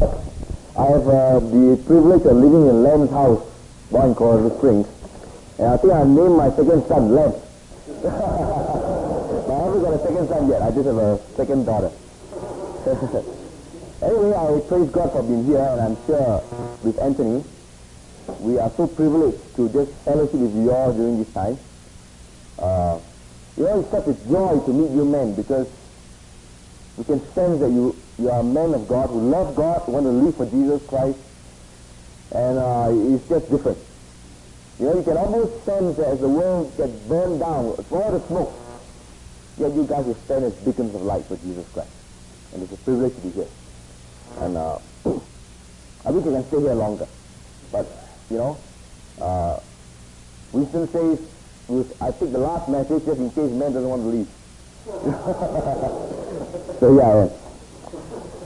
I have uh, the privilege of living in Lem's house, one in Colorado Springs. And I think I named my second son Lem. but I haven't got a second son yet. I just have a second daughter. anyway, I praise God for being here, and I'm sure with Anthony, we are so privileged to just fellowship with you all during this time. Uh, you know, it's such a joy to meet you men because we can sense that you, you are a man of God who love God, want to live for Jesus Christ, and uh, it's just different. You know, you can almost sense that as the world gets burned down, for all the smoke, yet you guys will stand as beacons of light for Jesus Christ. And it's a privilege to be here. And uh, I wish I can stay here longer. But, you know, uh, Winston says, I take the last message just in case man doesn't want to leave. so yeah,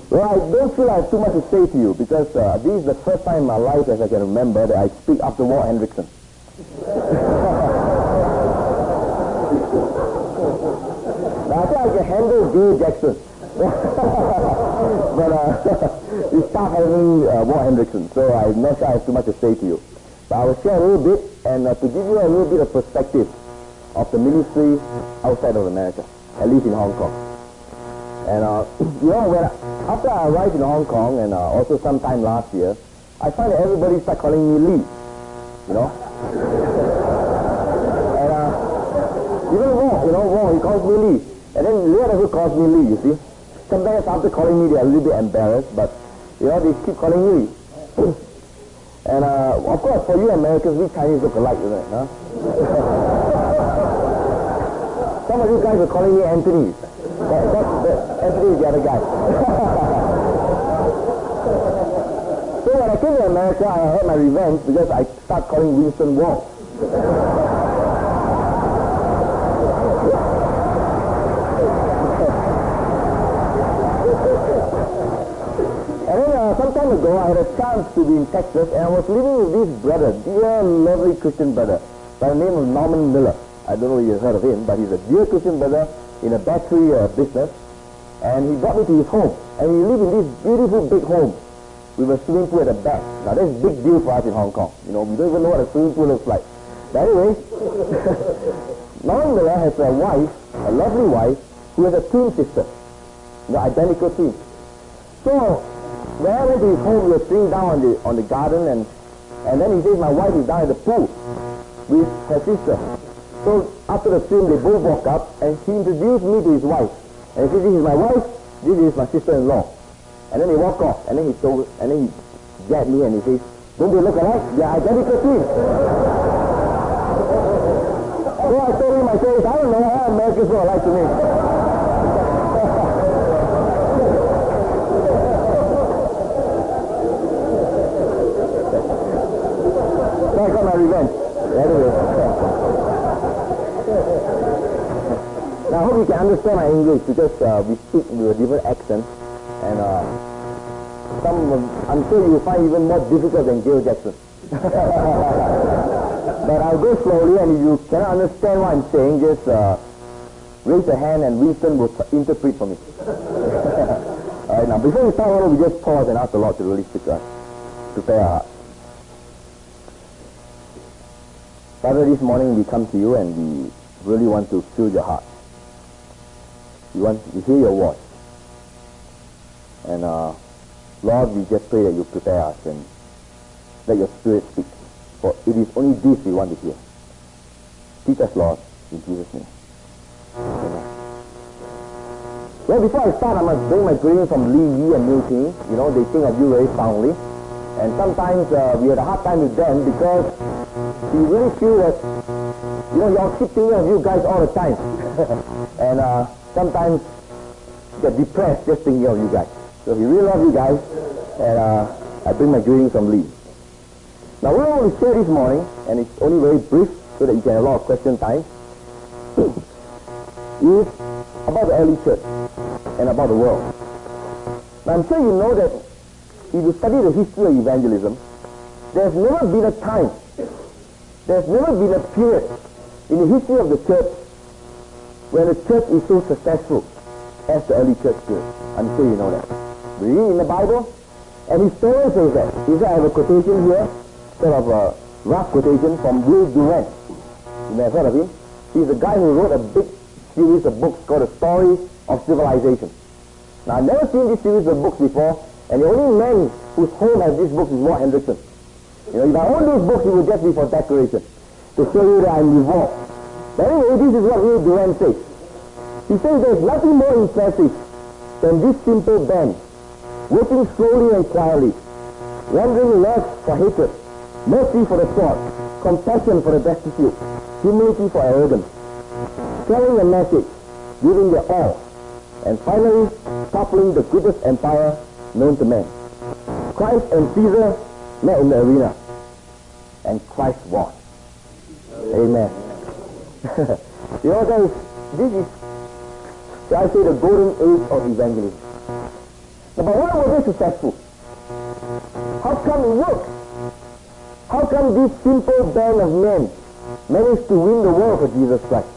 Well, I don't feel I have too much to say to you because uh, this is the first time in my life, as I can remember, that I speak after Walt Henrichsen. now, I think I can handle Bill Jackson. but uh, you start having uh, Walt Henrichsen, so I'm not sure I have too much to say to you. But I will share a little bit and uh, to give you a little bit of perspective of the ministry outside of America at least in Hong Kong. And uh, you know, when I, after I arrived in Hong Kong and uh, also sometime last year, I find that everybody start calling me Lee. You know. and uh, even Wong, you know, Wong, he calls me Lee, and then Leon also calls me Lee. You see. Sometimes after calling me, they are a little bit embarrassed, but you know, they keep calling me Lee. and uh, of course, for you Americans, we Chinese look alike, isn't it? Huh? Some of you guys are calling me Anthony. That, that, that, Anthony is the other guy. so when I came to America, I had my revenge because I started calling Winston Wong. And then uh, some time ago, I had a chance to be in Texas, and I was living with this brother, dear, lovely Christian brother, by the name of Norman Miller. I don't know if you've heard of him, but he's a dear Christian brother in a battery uh, business. And he brought me to his home. And we live in this beautiful big home with a swimming pool at the back. Now, that's a big deal for us in Hong Kong. You know, we don't even know what a swimming pool looks like. But anyway, Miller has a wife, a lovely wife, who has a twin sister. The identical twin. So, when I went to his home, we were sitting down on the, on the garden, and, and then he says, my wife is down at the pool with her sister. So after the film, they both walk up, and he introduced me to his wife. And he said, this is my wife, this is my sister-in-law. And then they walk off, and then he told, and then he jabbed me, and he says, don't they look alike? They're identical twins. so I told him, I said, I don't know how Americans look alike to me. I got my revenge. Anyway. I hope you can understand my English because uh, we speak with a different accent, and uh, some I'm sure you will find even more difficult than Gail Jackson. but I'll go slowly, and if you cannot understand what I'm saying, just uh, raise a hand, and Winston will interpret for me. All right, now before we start, why don't we just pause and ask the Lord to really speak to us, prepare our hearts. Father, this morning we come to you and we really want to fill your heart. We want to hear your voice. And uh, Lord, we just pray that you prepare us and let your spirit speak. For it is only this we want to hear. Teach us, Lord, in Jesus' name. Well, before I start, I must bring my greetings from Lee Yi and Miu Ting. You know, they think of you very fondly. And sometimes uh, we had a hard time with them because we really feel that, you know, y'all keep thinking of you guys all the time. and uh, sometimes get depressed just thinking of you guys. So we really love you guys. And uh, I bring my greetings from Lee. Now, want to share this morning, and it's only very brief so that you can have a lot of question time, is about the early church and about the world. Now, I'm sure you know that if you study the history of evangelism, there's never been a time, there's never been a period in the history of the church when the church is so successful as the early church period. I'm sure you know that. We read in the Bible, And historian says that. He said, I have a quotation here, sort of a rough quotation from Will Durant. You may have heard of him. He's the guy who wrote a big series of books called The Story of Civilization. Now, I've never seen this series of books before, and the only man whose home has these books is Walt Henrichsen. You know, if I own these books, it would just be for decoration, to show you that I'm involved. But anyway, this is what Will Durant says. He says there's nothing more impressive than this simple band, working slowly and quietly, wondering less for hatred, mercy for the sword, compassion for the destitute, humility for arrogance, telling a message, giving their all, and finally toppling the greatest empire known to man. Christ and Caesar met in the arena, and Christ won. Amen. You know, guys, this is, I say, the golden age of evangelism. But why were they successful? How come it worked? How come this simple band of men managed to win the world for Jesus Christ?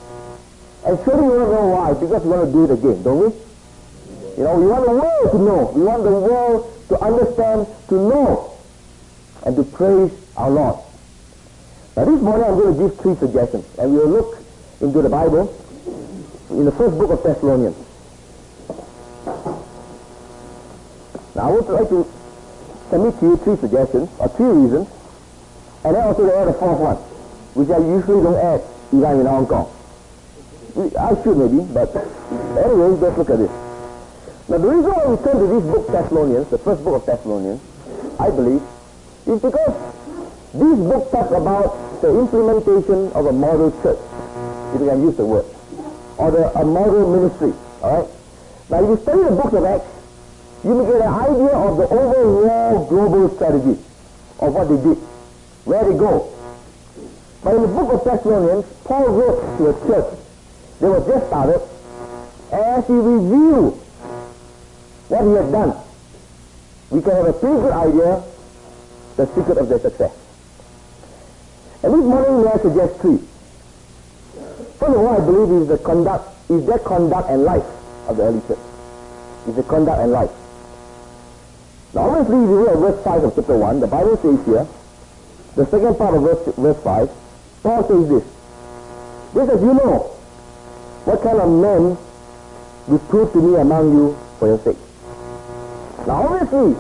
And surely we don't know why, because we want to do it again, don't we? You know, we want the world to know. We want the world to understand, to know, and to praise our Lord. Now this morning I'm going to give three suggestions, and we'll look into the Bible in the first book of Thessalonians. Now I would like to submit to you three suggestions, or three reasons, and then also to add a fourth one, which I usually don't add I'm in Hong Kong. I should maybe, but anyway, let's look at this. Now the reason why we turn to this book Thessalonians, the first book of Thessalonians, I believe, is because this book talks about the implementation of a model church, if you can use the word, or the, a model ministry, all right? Now if you study the book of Acts, you will get an idea of the overall global strategy of what they did, where they go. But in the book of Thessalonians, Paul wrote to a church that was just started, as he reviewed what he had done, we can have a pretty good idea the secret of their success. This morning may I suggest three. First of all, I believe is the conduct, is their conduct and life of the early church. Is the conduct and life. Now obviously, if you read verse 5 of chapter 1, the Bible says here, the second part of verse, verse 5, Paul says this. Just as you know what kind of men you proved to me among you for your sake. Now obviously,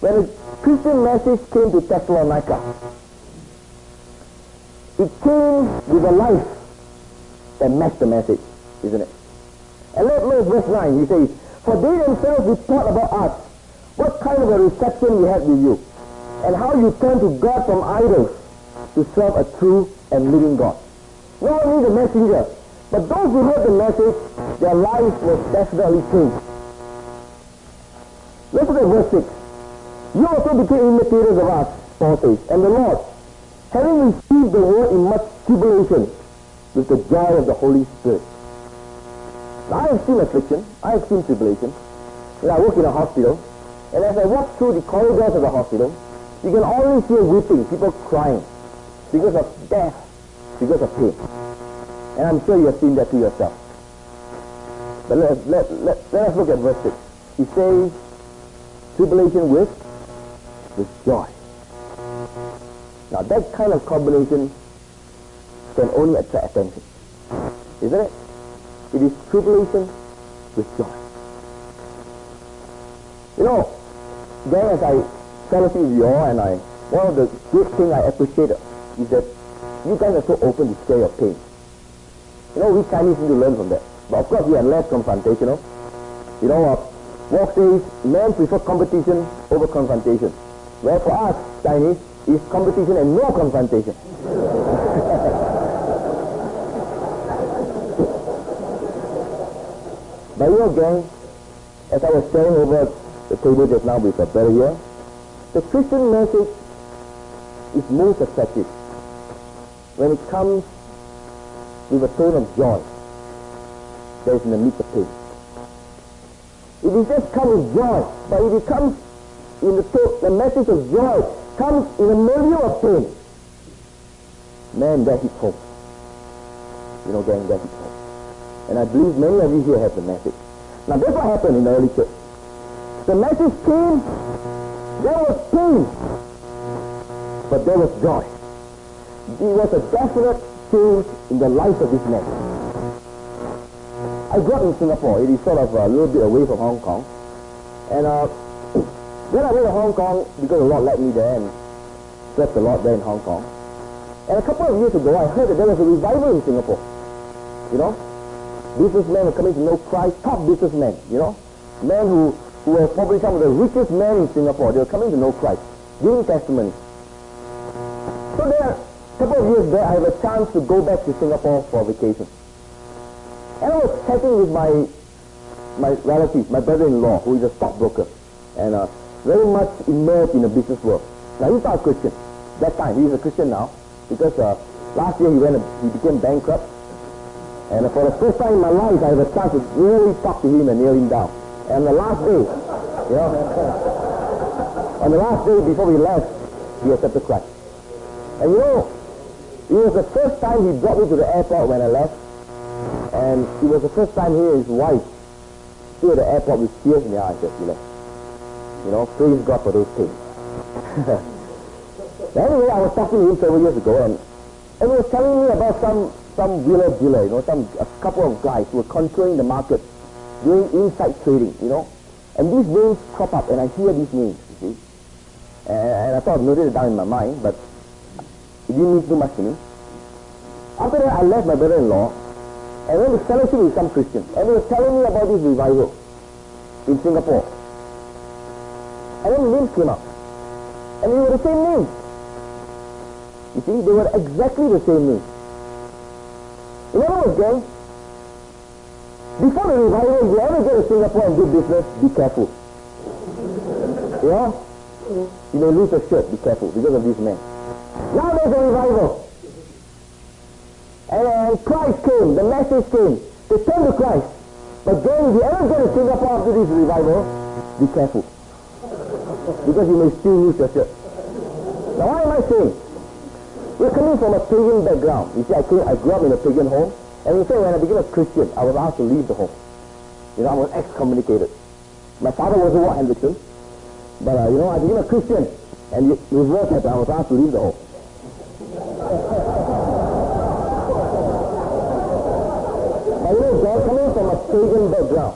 when the Christian message came to Thessalonica, it came with a life that matched the message, isn't it? And let us verse 9, he says, For they themselves report about us what kind of a reception we had with you, and how you turned to God from idols to serve a true and living God. Not only the messenger, but those who heard the message, their lives were definitely changed. Look at verse 6. You also became imitators of us, Paul says, and the Lord, having received the word in much tribulation, with the joy of the Holy Spirit. I have seen affliction, I have seen tribulation. When I work in a hospital, and as I walk through the corridors of the hospital, you can always hear weeping, people crying, because of death, because of pain. And I'm sure you have seen that to yourself. But let, let, let, let us look at verse 6. He says, tribulation with, with joy. Now that kind of combination can only attract attention. Isn't it? It is tribulation with joy. You know, then as I fellowship with you all and I, one of the great things I appreciate is that you guys are so open to share your pain. You know, we Chinese need to learn from that. But of course we are less confrontational. You know, uh, Walt says men prefer competition over confrontation. Where for us, Chinese, is competition and no confrontation. but you know, gang, as I was sharing over the table just now with a brother here, the Christian message is most effective when it comes with a tone of joy that is in the midst of pain. It is just come with joy, but if it comes in the, tone, the message of joy comes in a milieu of pain, man, that hits home. You know, gang, that hits home. And I believe many of you here have the message. Now, that's what happened in the early church. The message came, there was pain, but there was joy. There was a definite change in the life of this man. I grew up in Singapore. It is sort of a little bit away from Hong Kong. And uh, when I went to Hong Kong, because the Lord led me there and slept a lot there in Hong Kong. And a couple of years ago, I heard that there was a revival in Singapore. You know, businessmen were coming to know Christ, top businessmen, you know, men who, who were probably some of the richest men in Singapore. They were coming to know Christ, giving testimony. So there, a couple of years there, I had a chance to go back to Singapore for vacation. And I was chatting with my my relative, my brother-in-law, who is a stockbroker, and uh, very much immersed in the business world. Now he's not a Christian. That time he's a Christian now because uh, last year he went, he became bankrupt, and for the first time in my life I had a chance to really talk to him and nail him down. And the last day, you know, on the last day before we left, he accepted Christ. And you know, it was the first time he brought me to the airport when I left, and it was the first time he and his wife still at the airport with tears in their eyes as he left. You know, praise God for those things. anyway, I was talking to him several years ago, and, and he was telling me about some some wheeler dealer, you know, some a couple of guys who were controlling the market, doing inside trading, you know. And these names crop up, and I hear these names, you see. And, and I thought I'd noted it down in my mind, but it didn't mean too much to me. After that, I left my brother-in-law and went to fellowship with some Christians. And he was telling me about this revival in Singapore. And then names came up. And they were the same names. You see, they were exactly the same names. In other words, gang, before the revival, if you ever go to Singapore and do business, be careful. yeah? You may lose a shirt, be careful, because of these men. Now there's a revival. And uh, Christ came, the message came. They turned to Christ. But then if you ever go to Singapore after this revival, be careful. Because you may still lose your shirt. Now why am I saying? We're coming from a pagan background. You see, I, came, I grew up in a pagan home. And in fact, when I became a Christian, I was asked to leave the home. You know, I was excommunicated. My father was a Walt Henrichsen. But, uh, you know, I became a Christian. And it was worse happened. I was asked to leave the home. But you know, God, coming from a pagan background,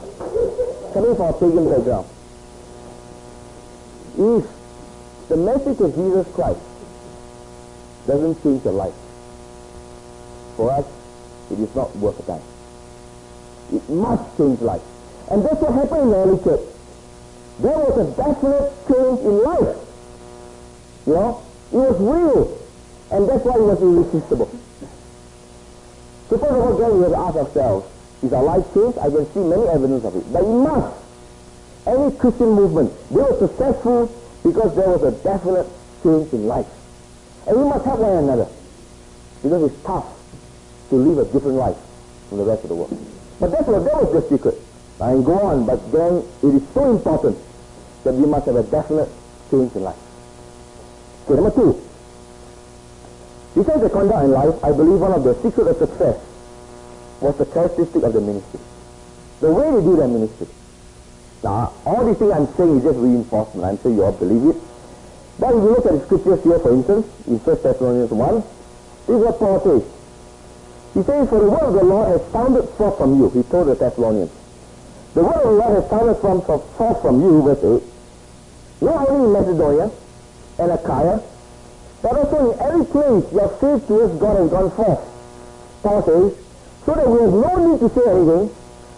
coming from a pagan background, if the message of Jesus Christ doesn't change your life, for us, it is not worth a time. It must change life. And that's what happened in the early church. There was a definite change in life. You know, it was real. And that's why it was irresistible. So first of all, again, we have to ask ourselves, is our life changed? I can see many evidence of it. But it must. Any Christian movement, they were successful because there was a definite change in life. And we must help one another. Because it's tough to live a different life from the rest of the world. But that's what, that was the secret. I can go on, but then it is so important that we must have a definite change in life. Okay, number two. Besides the conduct in life, I believe one of the secret of success was the characteristic of the ministry. The way they do their ministry. Now, all these things I'm saying is just reinforcement. I'm sure you all believe it. But if you look at the scriptures here, for instance, in 1 Thessalonians 1, this is what Paul says. He says, For the word of the Lord has sounded forth from you, he told the Thessalonians. The word of the Lord has sounded from, forth from you, verse 8, not only in Macedonia and Achaia, but also in every place your faith towards God has gone forth. Paul says, so that we have no need to say anything,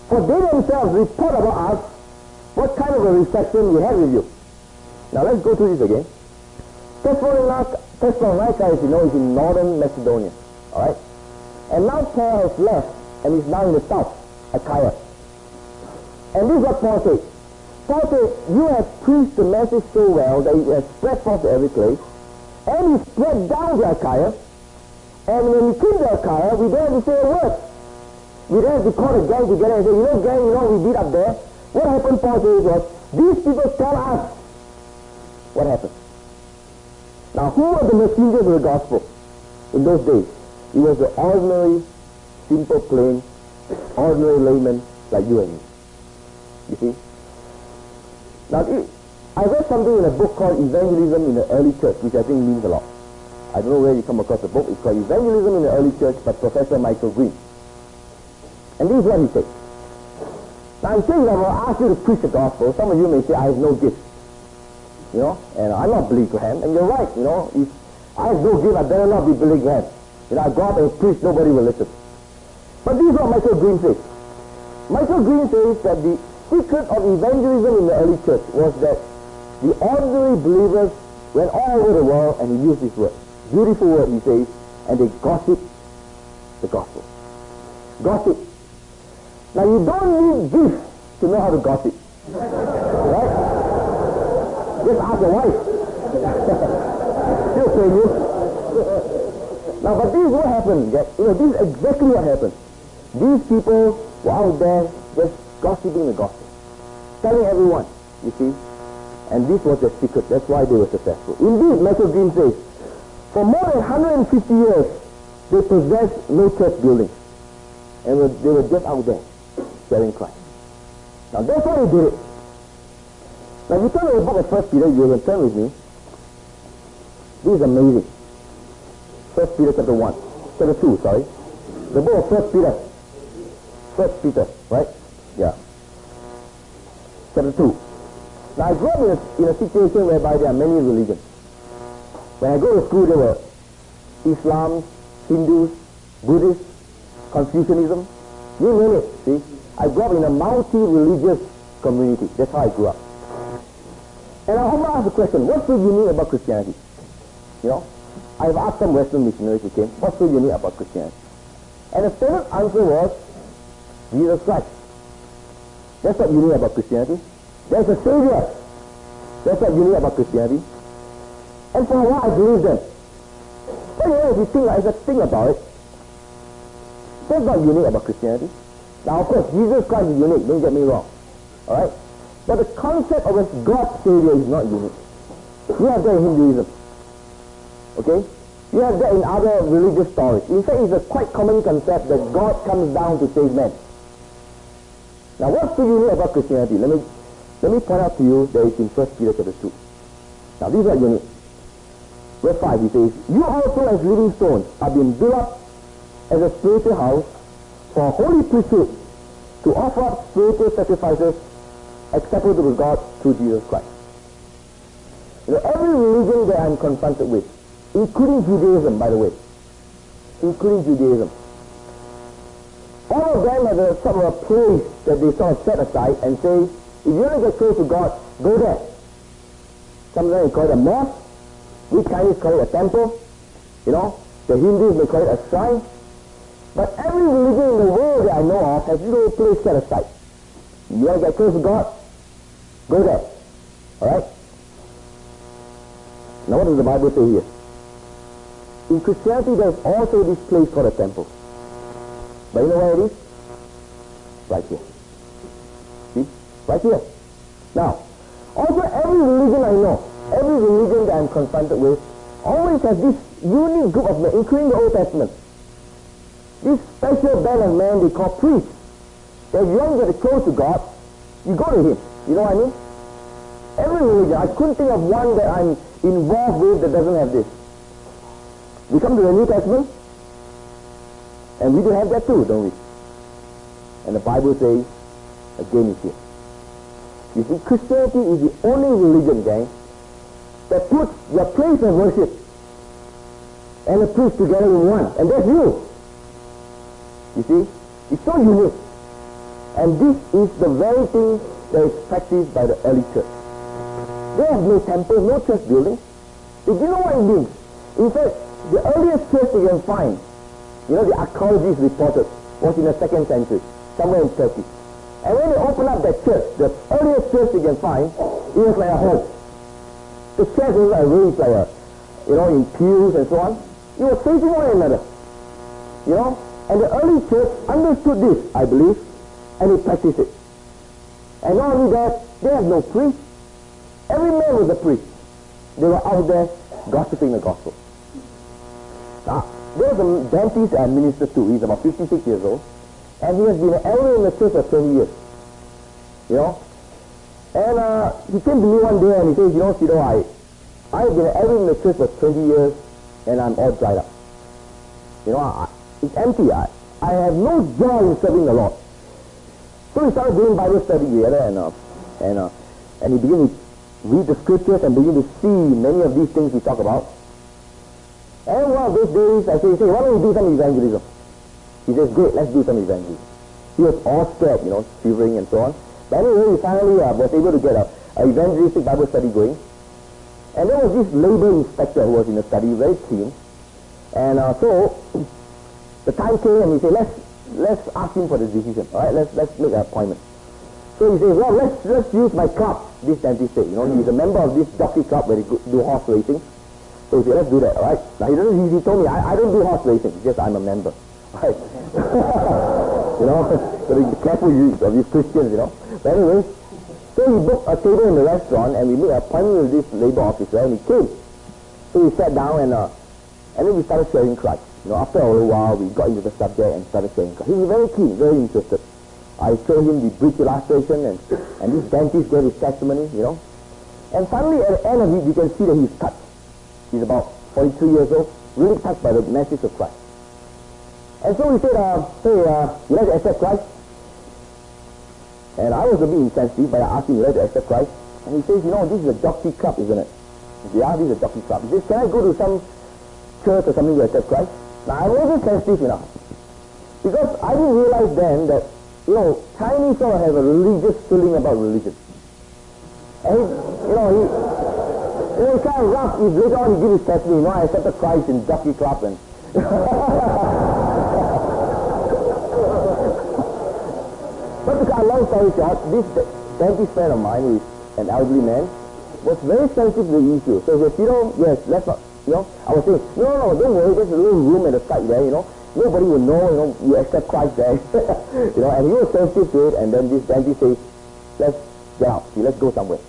for they themselves report about us what kind of a reception we had with you. Now let's go through this again. Thessalonica, Thessalonica, as you know, is in northern Macedonia. Alright? And now Paul has left and is now in the south, Achaia. And this is what Paul says. Paul you have preached the message so well that it has spread forth to every place, and he spread down to Achaia, and when we came to Achaia, we don't have to say a word. We don't have to call the gang together and say, you know, gang, you know what we did up there? What happened, Paul says, was, these people tell us what happened. Now, who were the messengers of the gospel in those days? It was the ordinary, simple, plain, ordinary layman like you and me. You see? Now, I read something in a book called Evangelism in the Early Church, which I think means a lot. I don't know where you come across the book. It's called Evangelism in the Early Church by Professor Michael Green. And this is what he says. Now I'm saying that I will ask you to preach the gospel. Some of you may say, I have no gift. You know, and I'm not Billy Graham. And you're right, you know, if I have no gift, I better not be Billy Graham. You know, I go out and preach, nobody will listen. But this is what Michael Green says. Michael Green says that the secret of evangelism in the early church was that the ordinary believers went all over the world and he used this word. Beautiful word, he says, and they gossip the gospel. Gossip. Now you don't need gifts to know how to gossip. right? Just ask your wife. She'll tell you. now, but this is what happened. You know, this is exactly what happened. These people were out there just gossiping the gospel, telling everyone, you see. And this was their secret. That's why they were successful. Indeed, Michael Green says, for more than 150 years, they possessed no church buildings. And they were just out there sharing Christ. Now that's why they did it. Now if you turn to the book of First Peter, you will turn with me. This is amazing. First Peter chapter 1. Chapter 2, sorry. The book of First Peter. First Peter, right? Yeah. Chapter 2. Now I grew up in a, in a situation whereby there are many religions. When I go to school, there were Islam, Hindus, Buddhists, Confucianism, you name it, see. I grew up in a multi-religious community. That's how I grew up. And I to ask the question, what's so unique about Christianity? You know, I've asked some Western missionaries who came, what's so unique about Christianity? And the standard answer was, Jesus Christ. That's what unique about Christianity. There's a Savior. That's what unique about Christianity. And for a while I believed them. But you know, if you think, if you think about it, that's not unique about Christianity. Now, of course, Jesus Christ is unique, don't get me wrong. Alright? But the concept of a God Savior is not unique. You have that in Hinduism. Okay? You have that in other religious stories. In fact, it's a quite common concept that God comes down to save men. Now, what's so unique about Christianity? Let me, let me point out to you that it's in 1 Peter chapter 2. Now, these are unique. Verse 5, he says, You also as living stones are being built up as a spiritual house for holy priesthood to offer up spiritual sacrifices acceptable to God through Jesus Christ. You know, every religion that I'm confronted with, including Judaism, by the way, including Judaism, all of them have a sort of a place that they sort of set aside and say, if you want to get close to God, go there. Some of them call it a mosque. We Chinese call it a temple. You know, the Hindus may call it a shrine. But every religion in the world that I know of has little place set aside. You want to get close to God? Go there. Alright? Now what does the Bible say here? In Christianity there's also this place called a temple. But you know where it is? Right here. See? Right here. Now, also every religion I know, every religion that I'm confronted with, always has this unique group of men, including the Old Testament. This special band of men they call priests. That if you want to close to God, you go to him. You know what I mean? Every religion, I couldn't think of one that I'm involved with that doesn't have this. We come to the New Testament, and we do have that too, don't we? And the Bible says, again it's here. You see, Christianity is the only religion, gang, that puts your place of worship and the priest together in one. And that's you. You see? It's so unique. And this is the very thing that is practiced by the early church. They have no temple, no church building. They didn't know what it means. In fact, the earliest church you can find, you know, the archaeologists reported, was in the second century, somewhere in Turkey. And when they opened up that church, the earliest church you can find, it was like a home. The church was like arranged like a, you know, in pews and so on. It was facing one another. You know? And the early church understood this, I believe, and they practiced it. And not only that, they had no priest. Every man was a priest. They were out there gossiping the gospel. Now, there was a dentist I ministered to. He's about 56 years old. And he has been an elder in the church for 20 years. You know? And uh, he came to me one day and he says, you know, Seto, I, I've been an elder in the church for 20 years, and I'm all dried up. You know, I, it's empty. I, I have no joy in serving the Lord. So we started doing Bible study together, and uh, and uh, and he began to read the scriptures and begin to see many of these things we talk about. And one of those days, I say, say, why don't we do some evangelism? He says, great, let's do some evangelism. He was all scared, you know, shivering and so on. But anyway, he finally uh, was able to get a, a evangelistic Bible study going. And there was this labor inspector who was in the study, very keen. And uh, so the time came and he said, let's let's ask him for the decision. All right, let's let's make an appointment. So he says, well, let's let's use my club. This dentist said, you know, he's a member of this jockey club where they do horse racing. So he said, let's do that. All right. Now he doesn't. He, he told me, I, I don't do horse racing. Just I'm a member. All right. you know, so be careful of these Christians. You know. But anyway, so we booked a table in the restaurant and we made an appointment with this labor officer and he came. So we sat down and uh, and then we started sharing Christ. You know, after a little while, we got into the subject and started Christ. He was very keen, very interested. I showed him the bridge illustration and, and this dentist gave his testimony, you know. And finally, at the end of it, you can see that he's touched. He's about 42 years old, really touched by the message of Christ. And so we said, uh, hey, uh, you like to accept Christ? And I was a bit insensitive, but I asked him, you like to accept Christ? And he says, you know, this is a jockey club, isn't it? Yeah, this is a jockey club. He says, can I go to some church or something to accept Christ? Now, I wasn't sensitive enough. Because I didn't realize then that, you know, Chinese sort of have a religious feeling about religion. And, he, you know, he, you know, it's kind of rough if later on he gives his testimony, you know, I accepted Christ in jockey club and... but to cut a long story short, this dentist friend of mine, who is an elderly man, was very sensitive to the issue. So he said, you know, yes, let's not you know, I was saying, no, no, don't worry, there's a little room at the side there, you know. Nobody will know, you know, you accept Christ there. you know, and he was sensitive to it, and then this dentist says, let's get out, see, let's go somewhere.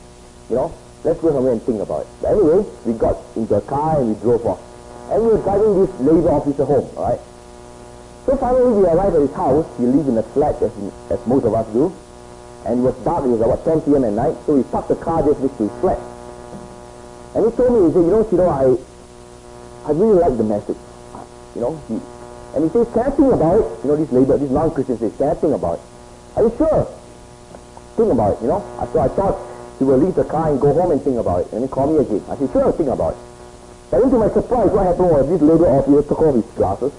You know, let's go somewhere and think about it. But anyway, we got into a car and we drove off. And we were driving this labor officer home, alright? So finally we arrived at his house. He lives in a flat as, as most of us do. And it was dark, it was about 10 p.m. at night, so we parked the car just next to his flat. And he told me, he said, you know, Chido, I, I really like the message. You know, he, and he says, can I think about it? You know, this labor, this non-Christian says, can I think about it? Are you sure? Think about it, you know. So I thought he will leave the car and go home and think about it, and then call me again. I said, sure, I'll think about it. But then to my surprise, what happened was this labor officer took off his glasses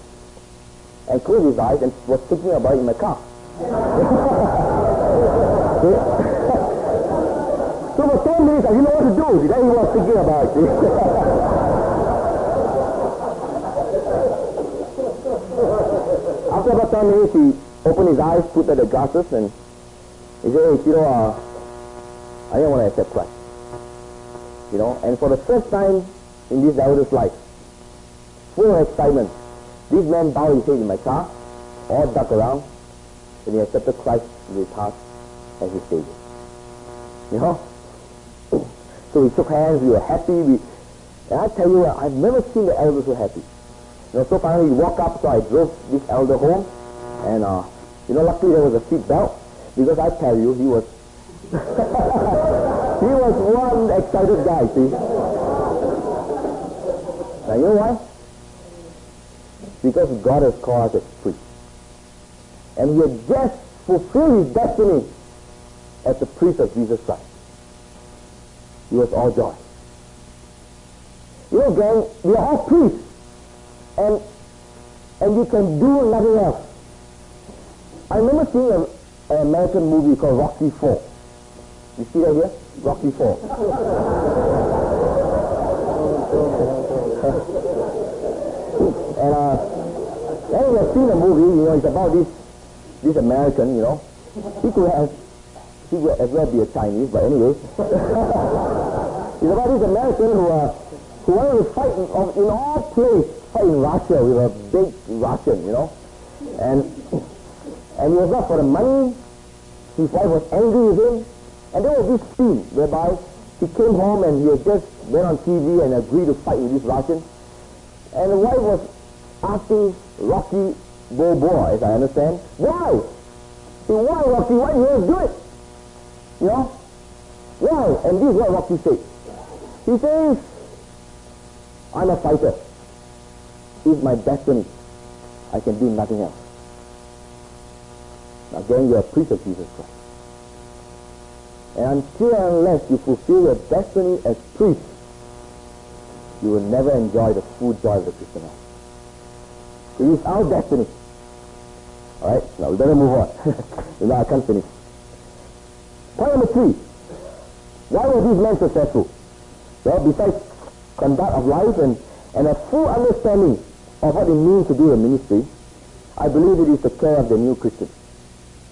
and closed his eyes and was thinking about it in my car. so for 10 minutes, I didn't know what to do. Then he was thinking about it. After about 10 minutes, he opened his eyes, put on the glasses, and he said, hey, you know, uh, I didn't want to accept Christ. You know, and for the first time in this elder's life, full of excitement, this man bowed his head in my car, all duck around, and he accepted Christ in his heart as his Savior. You know? So we shook hands, we were happy, we, and I tell you, what, I've never seen the elder so happy. You know, so finally we walked up, so I drove this elder home, and, uh, you know, luckily there was a seat belt, because I tell you, he was, he was one excited guy, see? Now, you know why? Because God has called us as priests. And he had just fulfilled his destiny as the priest of Jesus Christ. He was all joy. You know, gang, we are all priests and and you can do nothing else. I remember seeing a, an American movie called Rocky Four. You see that here? Rocky Four. and uh, then you have seen a movie. You know, it's about this this American. You know, he could have he could as well be a Chinese, but anyway, it's about this American who uh, who wanted to fight in, in all place fight in Russia with a big Russian, you know. And and it was not for the money. His wife was angry with him. And there was this scene whereby he came home and he had just went on TV and agreed to fight with this Russian. And the wife was asking Rocky Balboa, as I understand, why? Say, why, Rocky? Why you do it? You know? Why? And this is what Rocky said. He says, I'm a fighter. Is my destiny. I can do nothing else. Now then you're a priest of Jesus Christ. And until and unless you fulfill your destiny as priest, you will never enjoy the full joy of the Christian life. It is our destiny. Alright, now we better move on. you know, I can't finish. Point number three. Why were these men successful? Well, besides conduct of life and, and a full understanding of what it means to do a ministry, I believe it is the care of the new Christian.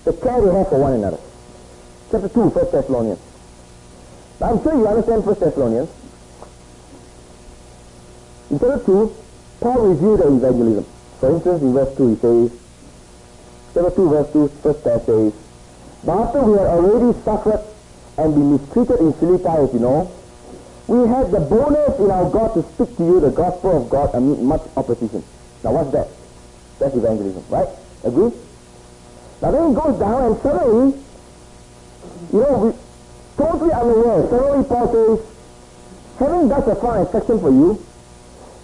The care they have for one another. Chapter 2, 1 Thessalonians. Now, I'm sure you understand 1 Thessalonians. In chapter 2, Paul reviewed the evangelism. For instance, in verse 2 he says, chapter 2, verse 2, first Thess says, But after we had already suffered and been mistreated in Philippi, as you know, we had the bonus in our God to speak to you the gospel of God amid much opposition. Now what's that? That's evangelism, right? Agree? Now then it goes down and suddenly, you know, we totally unaware, suddenly Paul says, having thus a fine affection for you,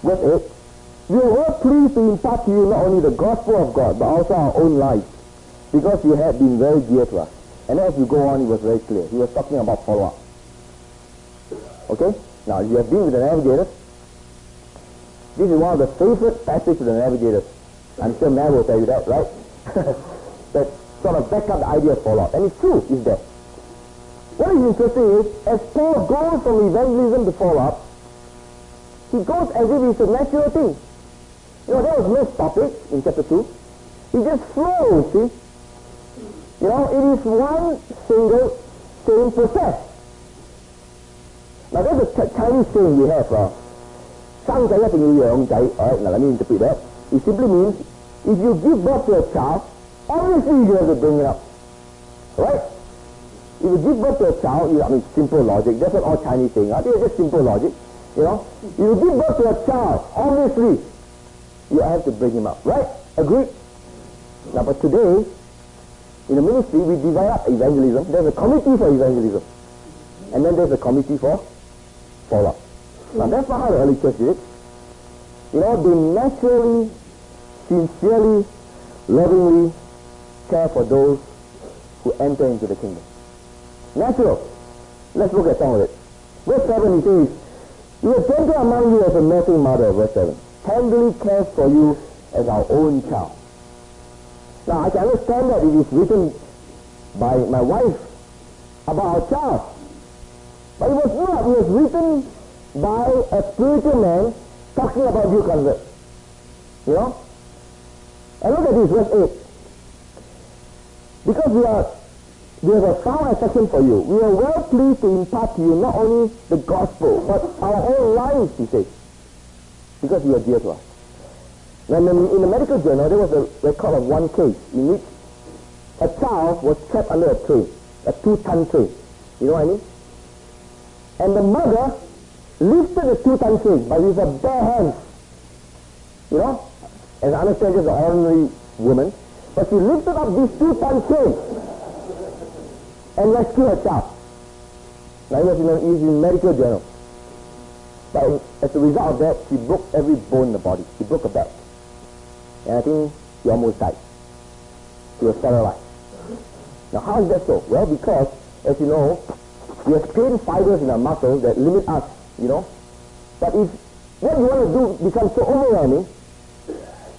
verse 8, we well pleased to impart to you not only the gospel of God, but also our own lives, because you have been very dear to us. And as you go on, it was very clear. He was talking about follow-up. Okay? Now, you have been with the navigators. This is one of the favorite passages of the navigators. I'm sure Mel will tell you that, right? that sort of back up the idea of follow-up. And it's true, is that. What is interesting is, as Paul goes from evangelism to follow-up, he goes as if it's a natural thing. You know, there was no topic in chapter 2. He just flows, see? You know, it is one single same process. Now there's a Chinese saying we have, uh, 生仔一定要养仔. Alright, now let me interpret that. It simply means, if you give birth to a child, obviously you have to bring it up. Right? If you give birth to a child, you, I mean, simple logic. That's what all Chinese saying. I think it's just simple logic. You know? If you give birth to a child, obviously, you have to bring him up. Right? Agree? Now, but today, in the ministry, we divide up evangelism. There's a committee for evangelism. And then there's a committee for follow-up. Now, that's not how the early church did. You know, they naturally, sincerely, lovingly care for those who enter into the kingdom. Natural. Let's look at some of it. Verse 7, he says, We are gentle among you as a nursing mother, verse 7. Tenderly cares for you as our own child. Now, I can understand that it is written by my wife about our child. But it was not. It was written by a spiritual man talking about you convert. You know? And look at this, verse 8. Because we are we have a found affection for you. We are well pleased to impart to you not only the gospel, but our whole lives, he says. Because you are dear to us. When in, the medical journal, there was a record of one case in which a child was trapped under a train, a two-ton train. You know what I mean? And the mother lifted the two-ton train, but with her bare hands. You know? As I understand, an ordinary woman. But she lifted up these two-ton train and rescued her child. Now, it was in, a, it was in medical journal. But as a result of that, she broke every bone in the body. She broke her back. And I think she almost died. She was paralyzed. Now, how is that so? Well, because, as you know, we have fibers in our muscles that limit us, you know. But if what you want to do becomes so overwhelming,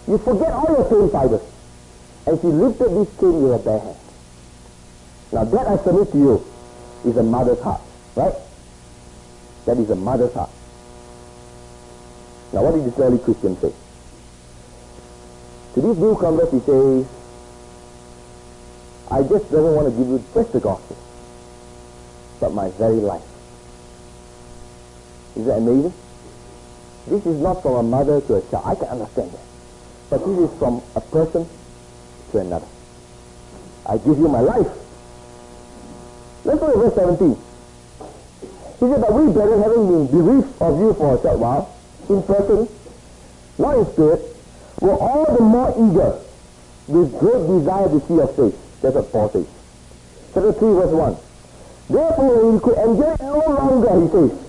you forget all your pain fibers. And she lifted this cane with her bare hand. Now that I submit to you is a mother's heart, right? That is a mother's heart. Now what did this early Christian say? To these newcomers he says, I just don't want to give you just the gospel, but my very life. Is that amazing? This is not from a mother to a child. I can understand that. But this is from a person to another. I give you my life. Let's go to verse 17. He said, But we, brethren, having been bereaved of you for a short while, in person, not in spirit, were all the more eager with great desire to see your face. That's what Paul says. Chapter 3, verse 1. Therefore, we could endure it no longer, he says,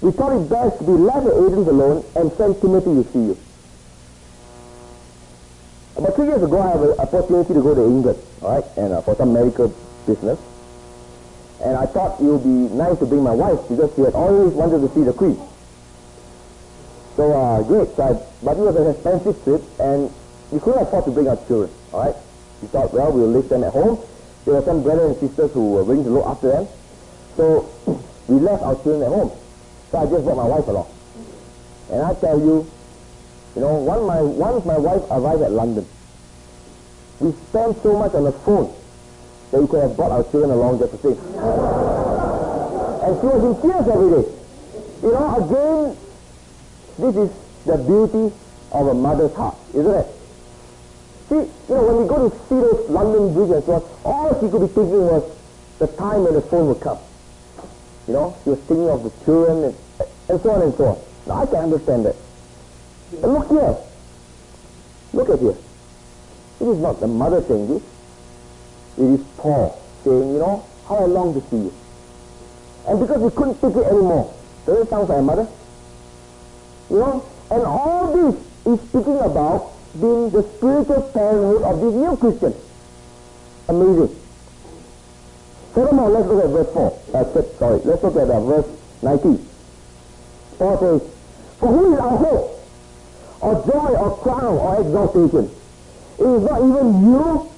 we thought it best to be left at Athens alone and send Timothy to see you. About two years ago, I had an opportunity to go to England, all right, and uh, for some medical business. And I thought it would be nice to bring my wife because she had always wanted to see the Queen. So, uh, great. So I, but it was an expensive trip, and we couldn't afford to bring our children, all right? We thought, well, we'll leave them at home. There were some brothers and sisters who were willing to look after them. So we left our children at home. So I just brought my wife along. And I tell you, you know, one my, once my wife arrived at London, we spent so much on the phone that we could have brought our children along just the same. and she was in tears every day. You know, again, this is the beauty of a mother's heart, isn't it? See, you know, when we go to see those London Bridge and so on, all she could be thinking was the time when the phone would come. You know, she was thinking of the children and, and so on and so on. Now, I can understand that. But look here. Look at here. It is not the mother saying this. It is Paul saying, you know, how I long to see you. And because we couldn't take it anymore. Does it sound like a mother? You know? And all this is speaking about being the spiritual parenthood of these new Christians. Amazing. Furthermore, let's look at verse 4. Uh, sorry, let's look at uh, verse 19. Paul says, For who is our hope, or joy, or crown, or exaltation? It is not even you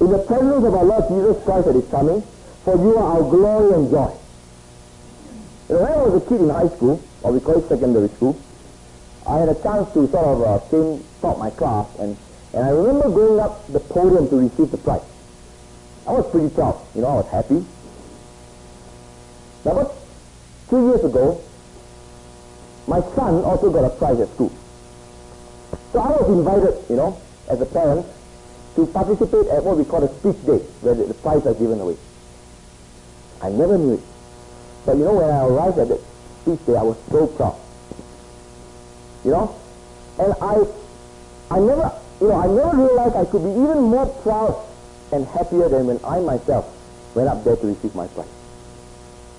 in the presence of our Lord Jesus Christ that is coming, for you are our glory and joy. When I was a kid in high school, or we call it secondary school, I had a chance to sort of uh, sing, my class, and, and I remember going up the podium to receive the prize. I was pretty proud. You know, I was happy. Now, about two years ago, my son also got a prize at school. So I was invited, you know, as a parent, to participate at what we call a speech day, where the, the prize are given away. I never knew it. But you know, when I arrived at the speech day, I was so proud. You know? And I, I never, you know, I never realized I could be even more proud and happier than when I myself went up there to receive my prize.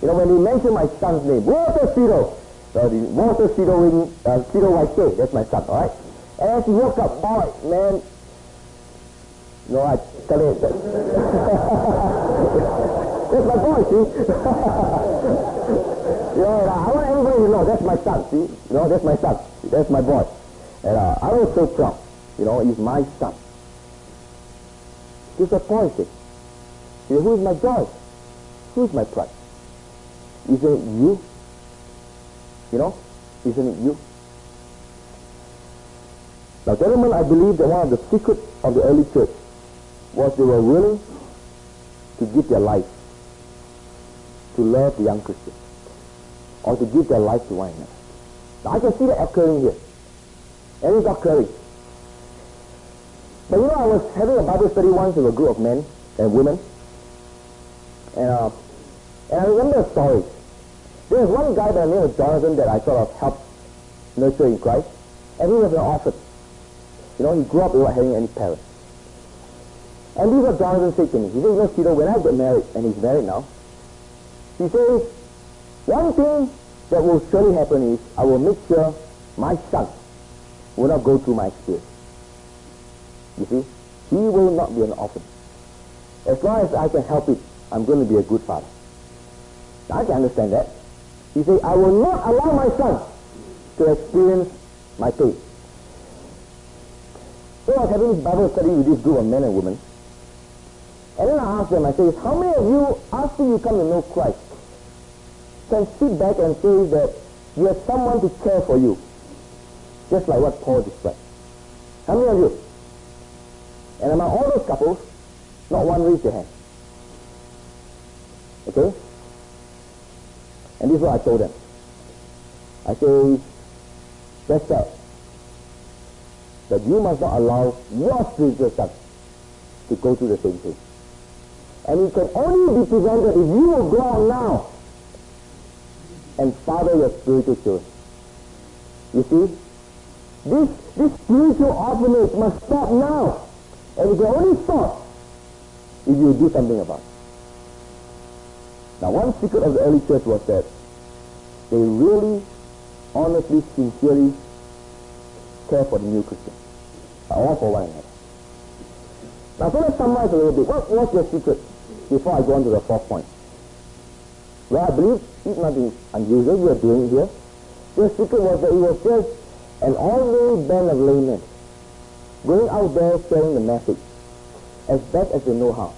You know, when he mentioned my son's name, Walter Seto, the Walter Seto, uh, Seto White, that's my son, all right? And as he woke up, boy, man, no, I tell you, that's my boy, see? You know, I to know that's my son. See, know, that's my son. That's my boy. And uh, I was so proud. You know, he's my son. Thing. You know, who is my joy? Who is my pride? Isn't it you? You know, isn't it you? Now, gentlemen, I believe that one of the secrets of the early church was they were willing to give their life to love the young Christians or to give their life to one another. I can see that occurring here. And it's occurring. But you know, I was having a Bible study once with a group of men and women. And, uh, and I remember a story. There was one guy by the name of Jonathan that I sort of helped nurture in Christ. And he was an orphan. You know, he grew up without having any parents. And this is what Jonathan said to me. He said, you know, when I get married, and he's married now, he says, one thing that will surely happen is I will make sure my son will not go through my experience. You see, he will not be an orphan. As long as I can help it, I'm going to be a good father. I can understand that. He said, I will not allow my son to experience my pain. So I was having this Bible study with this group of men and women. And then I asked them, I said, how many of you, after you come to know Christ, can sit back and say that you have someone to care for you. Just like what Paul described. How many of you? And among all those couples, not one raised their hand. Okay? And this is what I told them. I say, that's sad. That you must not allow your spiritual son to go through the same thing. And it can only be prevented if you will go out now and father your spiritual children. You see, this, this spiritual orphanage must stop now. And it can only stop if you do something about it. Now, one secret of the early church was that they really, honestly, sincerely care for the new Christian, all for one another. Now, so let's summarize a little bit. What was the secret before I go on to the fourth point? Well, I believe it's nothing unusual we are doing here. The secret was that it was just an ordinary band of laymen going out there sharing the message as best as they know how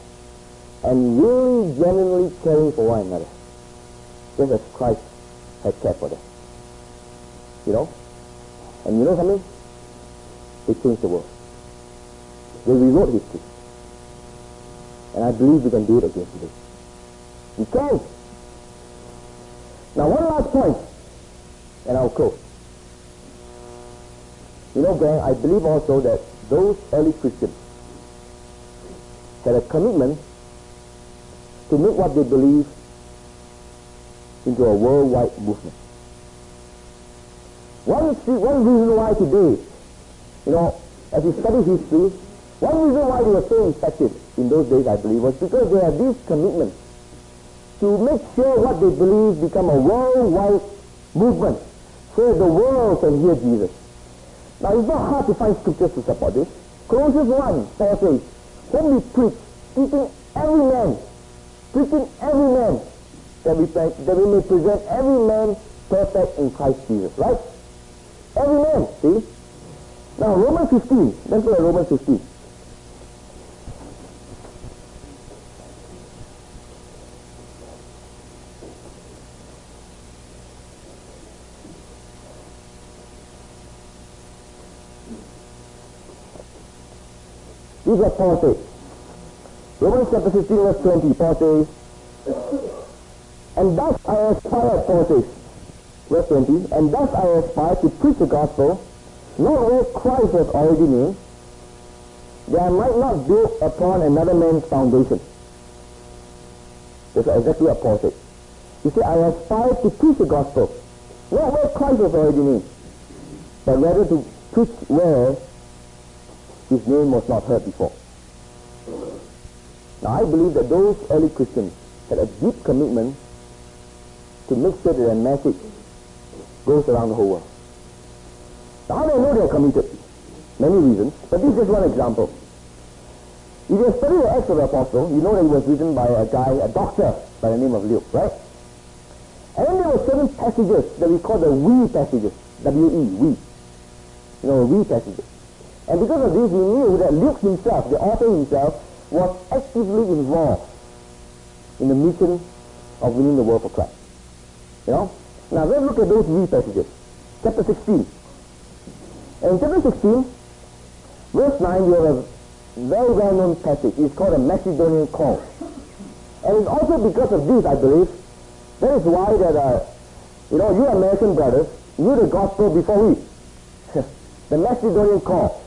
and really genuinely caring for one another just as Christ had cared for them. You know? And you know something? They changed the world. They rewrote history. And I believe we can do it again today. We can. Now, one last point, and I'll close. You know, gang, I believe also that those early Christians had a commitment to make what they believe into a worldwide movement. One, one reason why today, you know, as we study history, one reason why they were so effective in those days, I believe, was because they had this commitment to make sure what they believe become a worldwide movement so the world can hear Jesus. Now, it's not hard to find scriptures to support this. Colossians 1, Paul says, when we preach, teaching every man, preaching every man, that we, that we may present every man perfect in Christ Jesus, right? Every man, see? Now, Romans 15, let's look at Romans 15. These are says. Romans chapter 15 verse 20, Paul says, And thus I aspire, Paul says, verse 20, And thus I aspire to preach the gospel, not where Christ already named, that I might not build upon another man's foundation. That's exactly what Paul said. He said, I aspire to preach the gospel, not where Christ already named, but rather to preach where his name was not heard before. Now, I believe that those early Christians had a deep commitment to make sure that their message goes around the whole world. Now, I know they are committed? Many reasons, but this is just one example. If you study the Acts of the Apostle, you know that it was written by a guy, a doctor by the name of Luke, right? And then there were certain passages that we call the we passages, W-E, we. You know, we passages. And because of this, we knew that Luke himself, the author himself, was actively involved in the mission of winning the world for Christ. You know? Now let's look at those three passages. Chapter 16. And in chapter 16, verse 9, we have a very well-known passage. It's called a Macedonian call. And it's also because of this, I believe, that is why that, uh, you know, you American brothers knew the gospel before we. the Macedonian call.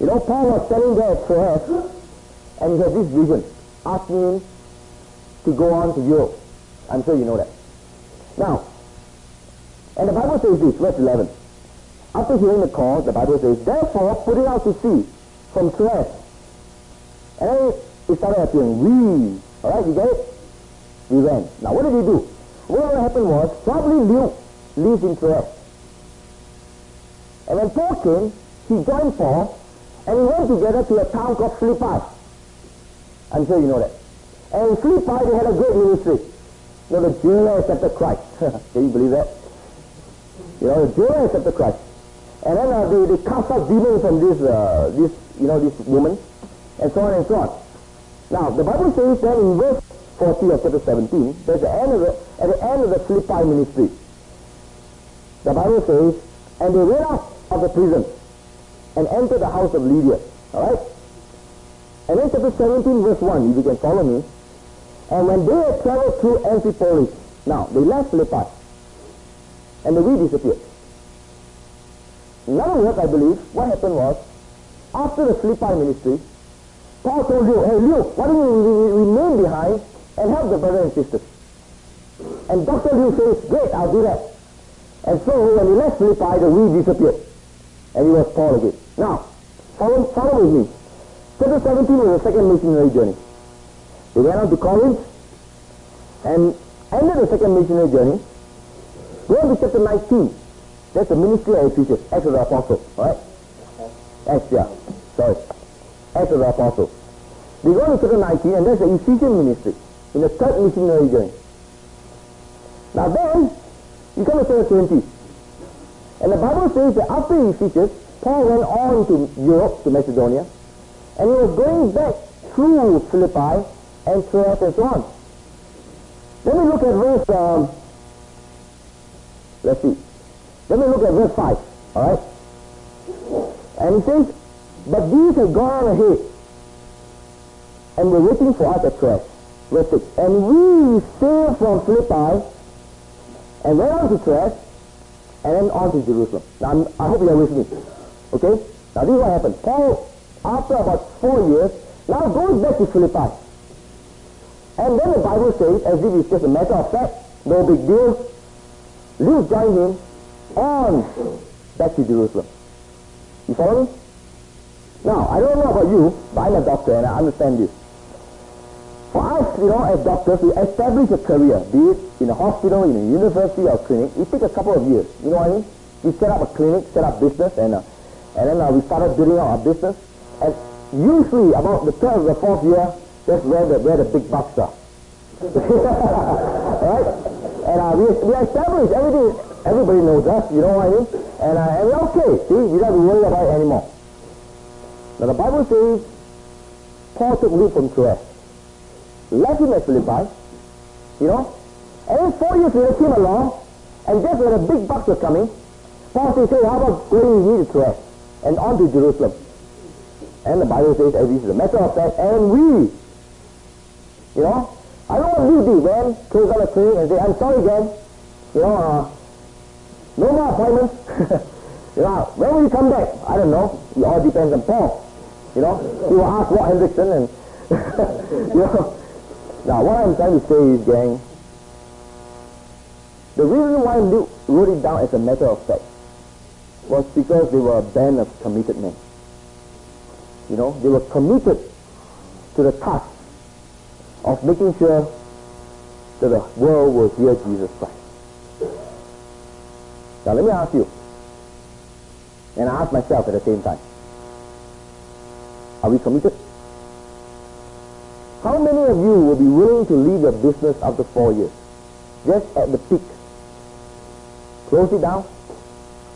You know, Paul was standing there at Troas, and he had this vision, asking him to go on to Europe. I'm sure you know that. Now, and the Bible says this, verse 11. After hearing the call, the Bible says, Therefore, putting out to sea from Troas. And then it started appearing, we, alright, you get it? We ran. Now, what did he do? What happened was, probably Luke lives in Troas. And when Paul came, he joined Paul, and we went together to a town called Philippi. I'm sure you know that. And in Philippi, they had a great ministry. You know, the jailer accepted Christ. Can you believe that? You know, the jailer accepted Christ. And then uh, they, they cast out demons from this, uh, this, you know, this woman, and so on and so on. Now, the Bible says that in verse 40 of chapter 17, there's the end of the, at the end of the Philippi ministry. The Bible says, and they ran out of the prison and enter the house of Lydia. Alright? And then chapter 17 verse 1, if you can follow me. And when they had traveled through Amphipolis, now they left Philippi, and the we disappeared. In other words, I believe, what happened was, after the Philippi ministry, Paul told you, hey Luke, why don't you remain behind and help the brothers and sisters? And Dr. Luke says, great, I'll do that. And so when he left Philippi, the we disappeared. And he was Paul again. Now, follow, follow with me. Chapter 17 was the second missionary journey. They went on to Corinth and ended the second missionary journey. Go on to chapter 19. That's the ministry of Ephesians, Acts of the Apostle, right? Acts, yeah. Sorry. Acts of the Apostles. They go to chapter 19, and there's the Ephesian ministry in the third missionary journey. Now then, you come to chapter 20. And the Bible says that after Ephesians, Paul went on to Europe, to Macedonia, and he was going back through Philippi and Troas and so on. Let me look at verse, um, let's see. Let me look at verse 5, all right? And he says, but these have gone ahead and were waiting for us at Troas. Verse 6. And we sailed from Philippi and went on to Troas and then on to Jerusalem. Now, I'm, i hope you are with me. Okay? Now, this is what happened. Paul, after about four years, now goes back to Philippi. And then the Bible says, as if it's just a matter of fact, no big deal, Luke joined him on back to Jerusalem. You follow me? Now, I don't know about you, but I'm a doctor and I understand this. For us, you know, as doctors, we establish a career, be it in a hospital, in a university or clinic. It takes a couple of years. You know what I mean? We set up a clinic, set up business, and uh, and then uh, we started building out our business. And usually, about the third or the fourth year, that's where the where the big bucks are. right? And uh, we we establish everything. Everybody knows us. You know what I mean? And uh, and we're okay. See, we don't have to worry about it anymore. Now the Bible says Paul took leave from Troas left him at Philippi, you know, and then four years later came along, and just when the big bucks were coming, Paul says, hey, how about going with me to Troas and on to Jerusalem? And the Bible says, as is a matter of fact, and we, you know, I don't want to man, close on a clinic and say, I'm sorry again, you know, uh, no more appointments. you know, when will you come back? I don't know. It all depends on Paul. You know, he will ask Walt Henrichsen and, you know, now, what I'm trying to say is, gang, the reason why Luke wrote it down as a matter of fact was because they were a band of committed men. You know, they were committed to the task of making sure that the world will hear Jesus Christ. Now, let me ask you, and I ask myself at the same time, are we committed? How many of you will be willing to leave your business after four years? Just at the peak. Close it down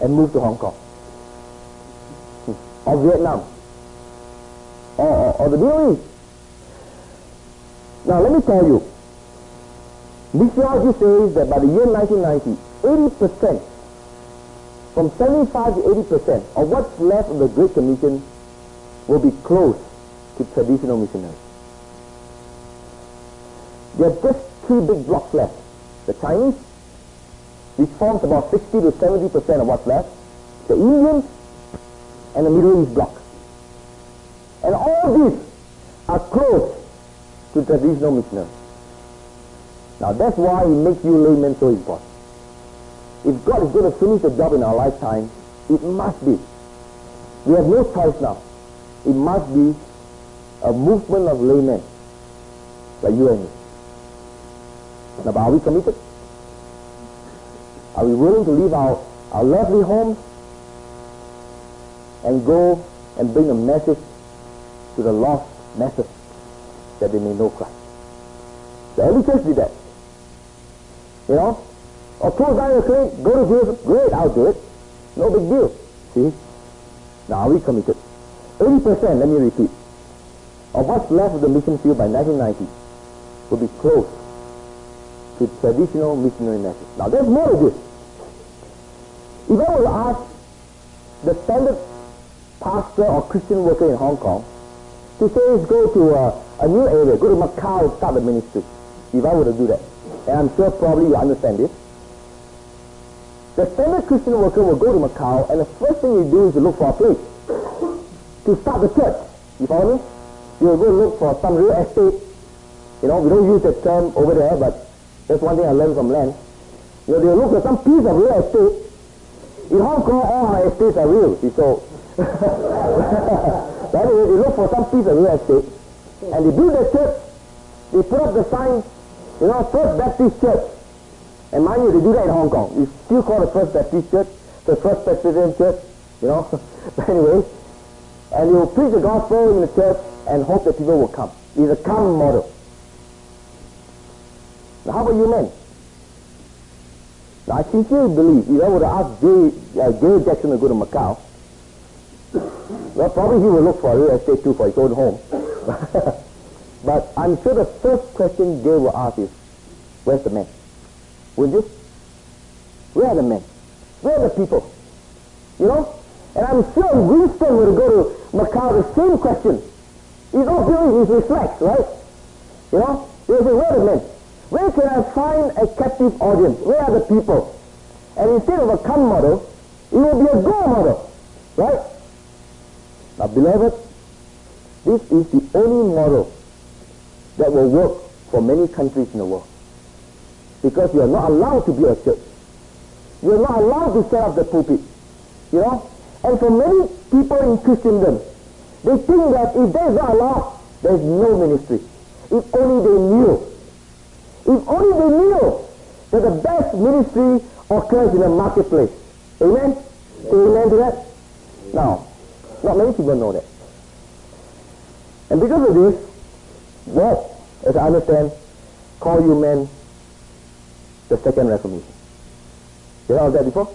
and move to Hong Kong. Hmm. Or Vietnam. Or, or, or the Middle East. Now let me tell you. Missiology says that by the year 1990, 80%, from 75 to 80% of what's left of the Great Commission will be close to traditional missionaries. There are just two big blocks left. The Chinese, which forms about 60 to 70 percent of what's left, the Indians, and the Middle East bloc. And all these are close to traditional missionaries. Now that's why it makes you laymen so important. If God is going to finish the job in our lifetime, it must be. We have no choice now. It must be a movement of laymen like you and me. Now, are we committed? Are we willing to leave our, our lovely homes and go and bring a message to the lost masses that they may know Christ? The early church did that. You know? Or close down your clinic, go to Jesus, great, I'll do it. No big deal. See? Now, are we committed? 80%, let me repeat, of what's left of the mission field by 1990 will be closed to traditional missionary methods. Now there's more to this. If I were to ask the standard pastor or Christian worker in Hong Kong to say go to a, a new area, go to Macau start a ministry, if I were to do that, and I'm sure probably you understand this, the standard Christian worker will go to Macau and the first thing you do is to look for a place to start the church. You follow me? You will go look for some real estate. You know, we don't use that term over there, but that's one thing I learned from Len. You know, they look for some piece of real estate. In Hong Kong, all my estates are real, see, so. but anyway, they look for some piece of real estate, hmm. and they build a church. They put up the sign, you know, First Baptist Church. And mind you, they do that in Hong Kong. It's still called the First Baptist Church, the First Presbyterian Church, you know. but anyway, And you'll preach the gospel in the church and hope that people will come. He's a come model. Now, how about you men? I sincerely believe ask Jay, uh, Gary Jackson to go to Macau, well, probably he will look for a real estate too for his own home. but I'm sure the first question Gary will ask is, where's the men? Would you? Where are the men? Where are the people? You know? And I'm sure Winston would go to Macau the same question. He's all doing is reflex, right? You know? He'll say, where are the men? Where can I find a captive audience? Where are the people? And instead of a come model, it will be a go model. Right? Now, beloved, this is the only model that will work for many countries in the world. Because you are not allowed to be a church. You are not allowed to set up the pulpit. You know? And for many people in Christendom, they think that if there is not Allah, there is no ministry. If only they knew. If only they knew that the best ministry occurs in the marketplace. Amen? Amen to that? Now, not many people know that. And because of this, what, as I understand, call you men the Second Reformation. You heard of that before?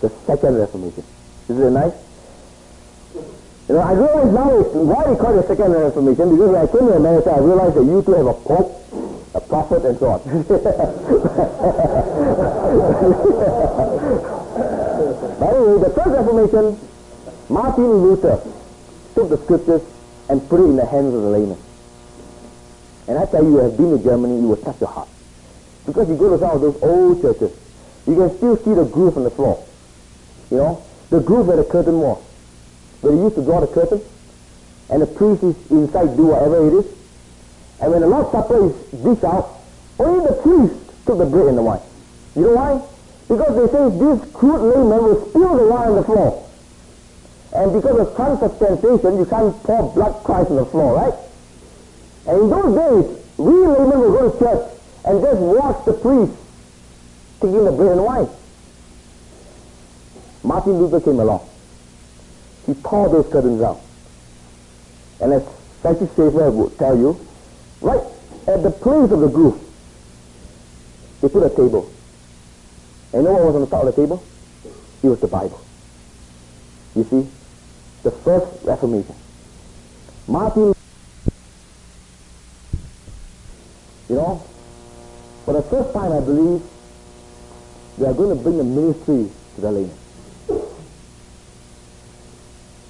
The Second Reformation. Isn't it nice? You know, I realize now why we call it the Second Reformation, because when I came to America, I realized that you two have a pope, a prophet, and so on. By the way, the First Reformation, Martin Luther took the scriptures and put it in the hands of the laymen. And I tell you, you have been to Germany, you will touch your heart. Because you go to some of those old churches, you can still see the groove on the floor. You know, the groove where the curtain was. Where they used to draw the curtain, and the priest is inside do whatever it is. And when the Lord's Supper is dished out, only the priest took the bread and the wine. You know why? Because they say this crude layman will spill the wine on the floor. And because of transubstantiation, you can't pour blood Christ on the floor, right? And in those days, we laymen will go to church and just watch the priest taking the bread and wine. Martin Luther came along. He tore those curtains out. And as Francis Schaeffer would tell you, right at the place of the groove, they put a table. And you know what was on the top of the table? It was the Bible. You see? The first Reformation. Martin, you know, for the first time I believe they are going to bring the ministry to the layman.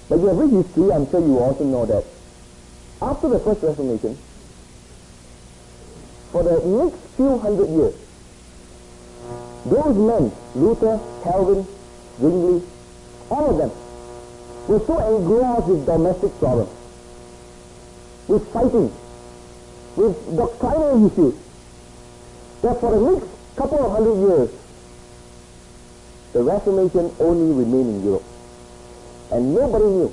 But you have read history, I'm sure you also know that after the First Reformation, for the next few hundred years, those men, Luther, Calvin, Zwingli, all of them, were so engrossed with domestic problems, with fighting, with doctrinal issues, that for the next couple of hundred years, the Reformation only remained in Europe and nobody knew.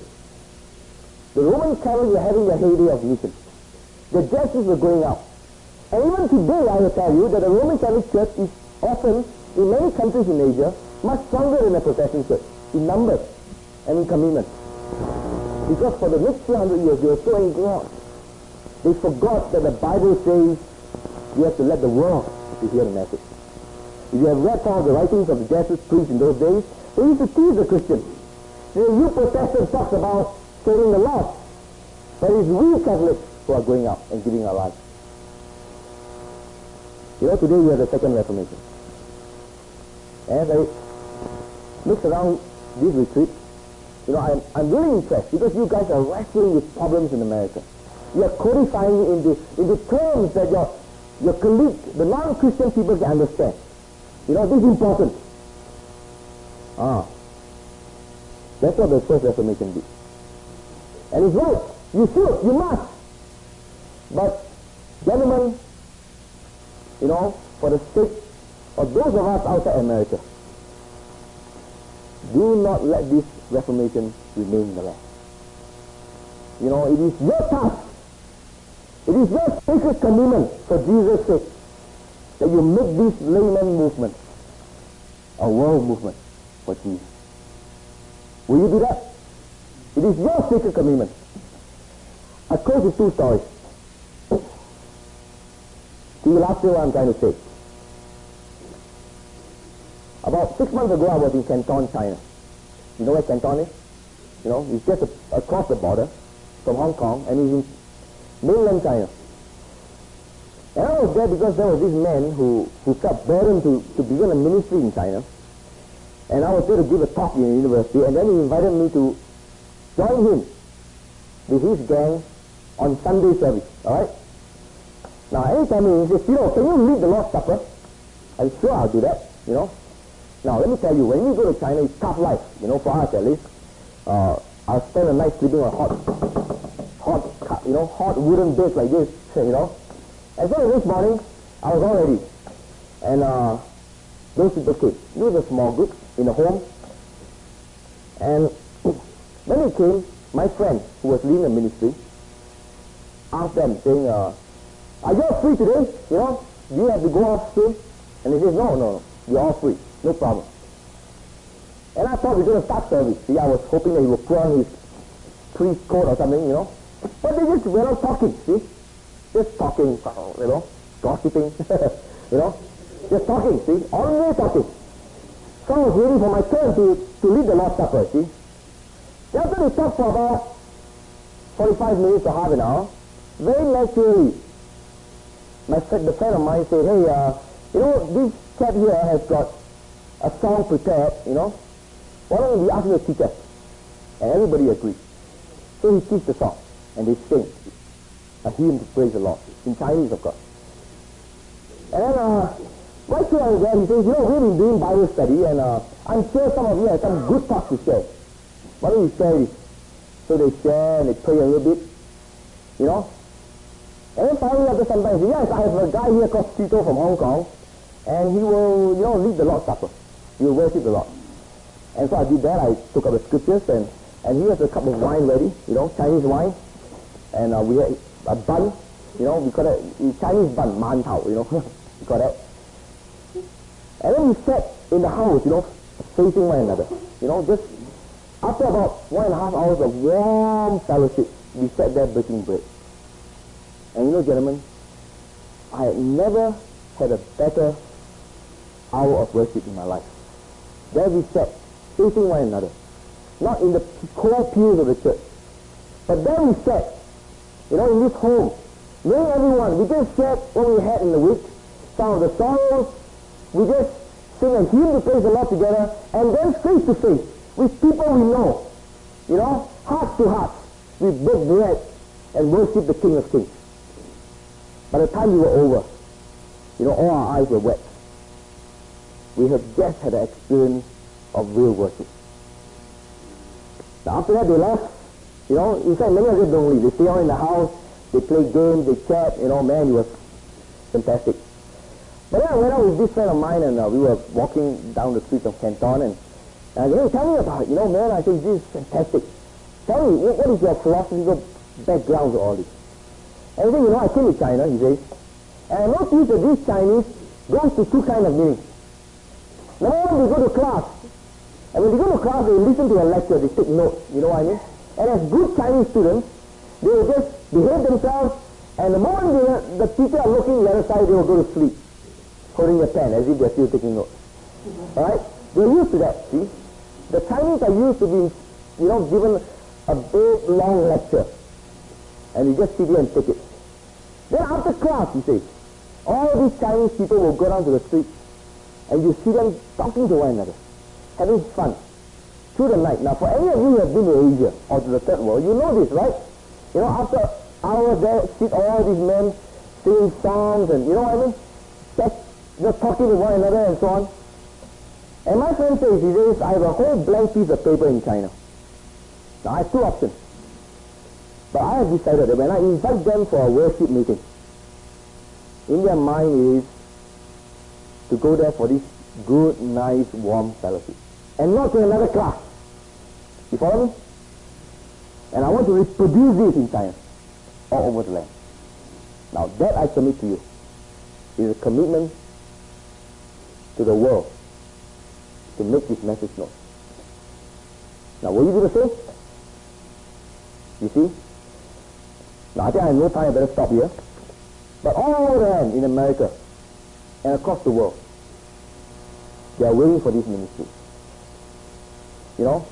The Roman Catholics were having the heyday of mission. The Jesuits were going out. And even today, I will tell you that the Roman Catholic Church is often, in many countries in Asia, much stronger than the Protestant Church, in numbers and in commitment. Because for the next 200 years, they were so engrossed. They forgot that the Bible says you have to let the world to hear the message. If you have read some of the writings of the Jesuit priests in those days, they used to tease the Christians. The new Protestant talks about saving the lost, but it's we Catholics who are going out and giving our lives. You know, today we have the Second Reformation. And as I look around this retreat, you know, I'm, I'm really impressed because you guys are wrestling with problems in America. You are codifying into, into terms that your, your colleague, the non-Christian people can understand. You know, this is important. Ah, that's what the first Reformation did. And it's right. You should. You must. But, gentlemen, you know, for the sake of those of us outside America, do not let this Reformation remain the land. You know, it is your task. It is your sacred commitment for Jesus' sake that you make this layman movement a world movement for Jesus. Will you do that? It is your sacred commitment. I close with two stories. So you'll ask what I'm trying to say. About six months ago, I was in Canton, China. You know where Canton is? You know, it's just a, across the border from Hong Kong, and it's in mainland China. And I was there because there was this man who, who felt burdened to, to begin a ministry in China. And I was there to give a talk in the university, and then he invited me to join him with his gang on Sunday service. All right? Now, anytime he says, you know, can you lead the Lord's Supper? I said, sure, I'll do that, you know. Now, let me tell you, when you go to China, it's tough life, you know, for us at least. Uh, I'll spend a night sleeping on hot, hot, you know, hot wooden beds like this, you know. And so this morning, I was all ready. And uh, those people came. It was a small group in a home. And when they came, my friend, who was leading the ministry, asked them, saying, uh, are you all free today? You know, do you have to go off soon? And they says, no, no, you're all free. No problem. And I thought we were going to start service. See, I was hoping that he would put on his priest coat or something, you know. But they just went on talking, see? Just talking, you know, gossiping, you know. Just talking, see? Always talking. So I was waiting for my turn to, to lead the Lord's Supper, see? After they talked for about 45 minutes or half an hour, very naturally, my friend, the friend of mine said, hey, uh, you know, this chap here has got a song prepared, you know. Why don't we ask him to teach us? And everybody agreed. So he teach the song, and they sing a hymn to praise the Lord, in Chinese, of course. And then, uh, right here and there, he says, you know, we've been doing Bible study, and uh, I'm sure some of you have some good talk to share. Why don't you share this? So they share, and they pray a little bit, you know. And then finally, time, he said, yes, I have a guy here called Seto from Hong Kong, and he will, you know, lead the Lord's Supper. He will worship the Lord. And so I did that. I took up the scriptures, and, and he has a cup of wine ready, you know, Chinese wine. And uh, we had a bun, you know, we call it Chinese bun, man tao, you know, we call that. And then we sat in the house, you know, facing one another. You know, just after about one and a half hours of warm fellowship, we sat there breaking bread. And you know, gentlemen, I never had a better hour of worship in my life. There we sat, facing one another. Not in the cold pews of the church. But there we sat, you know, in this home, knowing everyone. We just shared what we had in the week, some of the sorrows. We just sing a hymn to praise the Lord together, and then face to face with people we know. You know, heart to heart. We break bread and worship the King of Kings. By the time we were over, you know, all our eyes were wet. We have just had an experience of real worship. Now after that they left. You know, in fact many of them don't leave. They stay on in the house, they play games, they chat, you know, man, it was fantastic. But then I went out with this friend of mine and uh, we were walking down the streets of Canton and, I said, hey, tell me about it. You know, man, I said, this is fantastic. Tell me, what, what is your philosophical background to all this? He you know, I came to China, he says, and I noticed that these Chinese goes to two kind of. Number one, they go to class. And when they go to class, they listen to a lecture, they take notes, you know what I mean? And as good Chinese students, they will just behave themselves, and the moment they, the teacher are looking the other side, they will go to sleep, holding a pen as if they're still taking notes. Alright? They're used to that, see? The Chinese are used to being, you know, given a big, long lecture. And you just sit there and take it. Then after class, he says, all these Chinese people will go down to the street and you see them talking to one another, having fun through the night. Now, for any of you who have been to Asia or to the third world, you know this, right? You know, after hours there, sit all these men singing songs and, you know what I mean? Just, just talking to one another and so on. And my friend says, he says, I have a whole blank piece of paper in China. Now, I have two options. But I have decided that when I invite them for a worship meeting, in their mind is to go there for this good, nice, warm fellowship. And not to another class. You follow me? And I want to reproduce this in China, all over the land. Now that I commit to you is a commitment to the world to make this message known. Now are you going to say? You see? Now, I think I have no time, I better stop here. But all hand in America and across the world, they are waiting for this ministry. You know?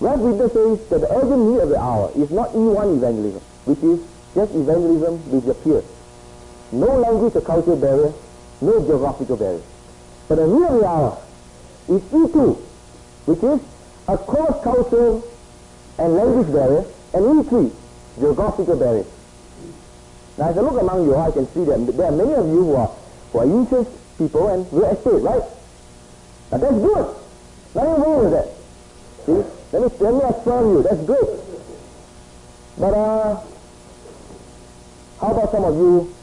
Ralph Winter says that the urgent need of the hour is not E1 evangelism, which is just evangelism with your peers. No language or cultural barrier, no geographical barrier. But the need of the hour is E2, which is a cross-cultural and language barrier, and E3, geographical barrier. Now, as I look among you, I can see that there are many of you who are, who are interest people and real estate, right? Now, that's good. Nothing wrong with that. See? Let me, let me affirm you. That's good. But, uh, how about some of you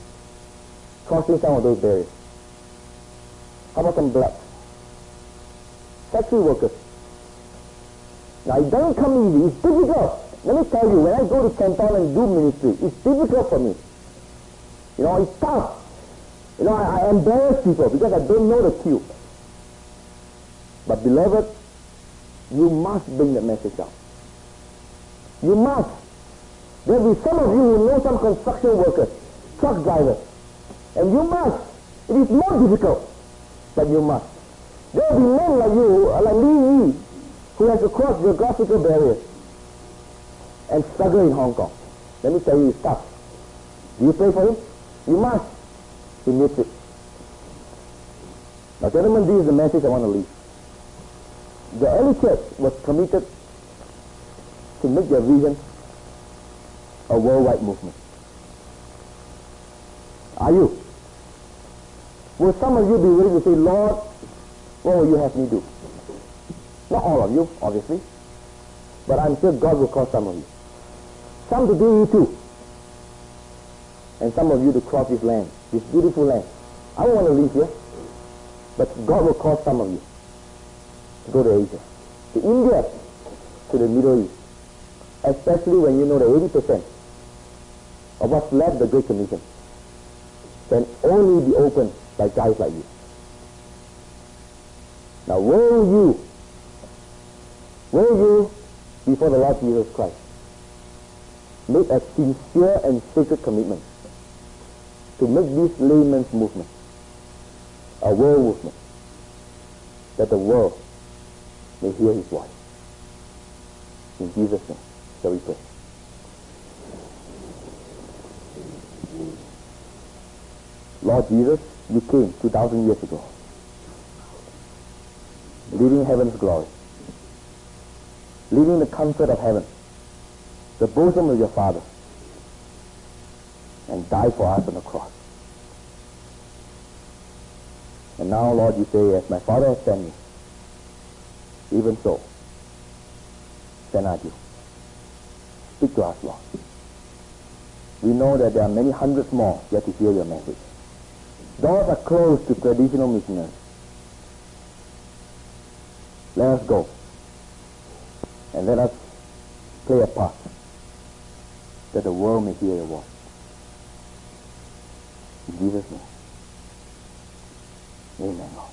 crossing some of those barriers? How about some blacks? Factory workers. Now, it doesn't come easy. It's difficult. Let me tell you, when I go to Canton and do ministry, it's difficult for me. You know, it's tough. You know, I, I embarrass people because I don't know the cue. But beloved, you must bring the message out. You must. There will be some of you who know some construction workers, truck drivers, and you must. It is more difficult, but you must. There will be men like you, like Yi, who has to cross geographical barriers and struggle in Hong Kong. Let me tell you, it's tough. Do you pray for him? You must. He needs it. Now, gentlemen, this is the message I want to leave. The early church was committed to make their vision a worldwide movement. Are you? Will some of you be willing to say, Lord, what will you have me do? Not all of you, obviously, but I'm sure God will call some of you. Some to do you too. And some of you to cross this land, this beautiful land. I don't want to leave here, but God will call some of you to go to Asia, to India, to the Middle East, especially when you know that 80% of what's left the Great Commission can only be opened by guys like you. Now, will you, will you, before the Lord Jesus Christ, make a sincere and sacred commitment to make this layman's movement a world movement that the world may hear his voice. In Jesus' name, shall we pray. Lord Jesus, you came 2,000 years ago, leaving heaven's glory, leaving the comfort of heaven, the bosom of your Father, and die for us on the cross. And now, Lord, you say, as my Father has sent me, even so, send I you. Speak to us, Lord. We know that there are many hundreds more yet to hear your message. Doors are closed to traditional missionaries. Let us go. And let us play a part that the world may hear your voice. In Jesus' name. Amen, Lord.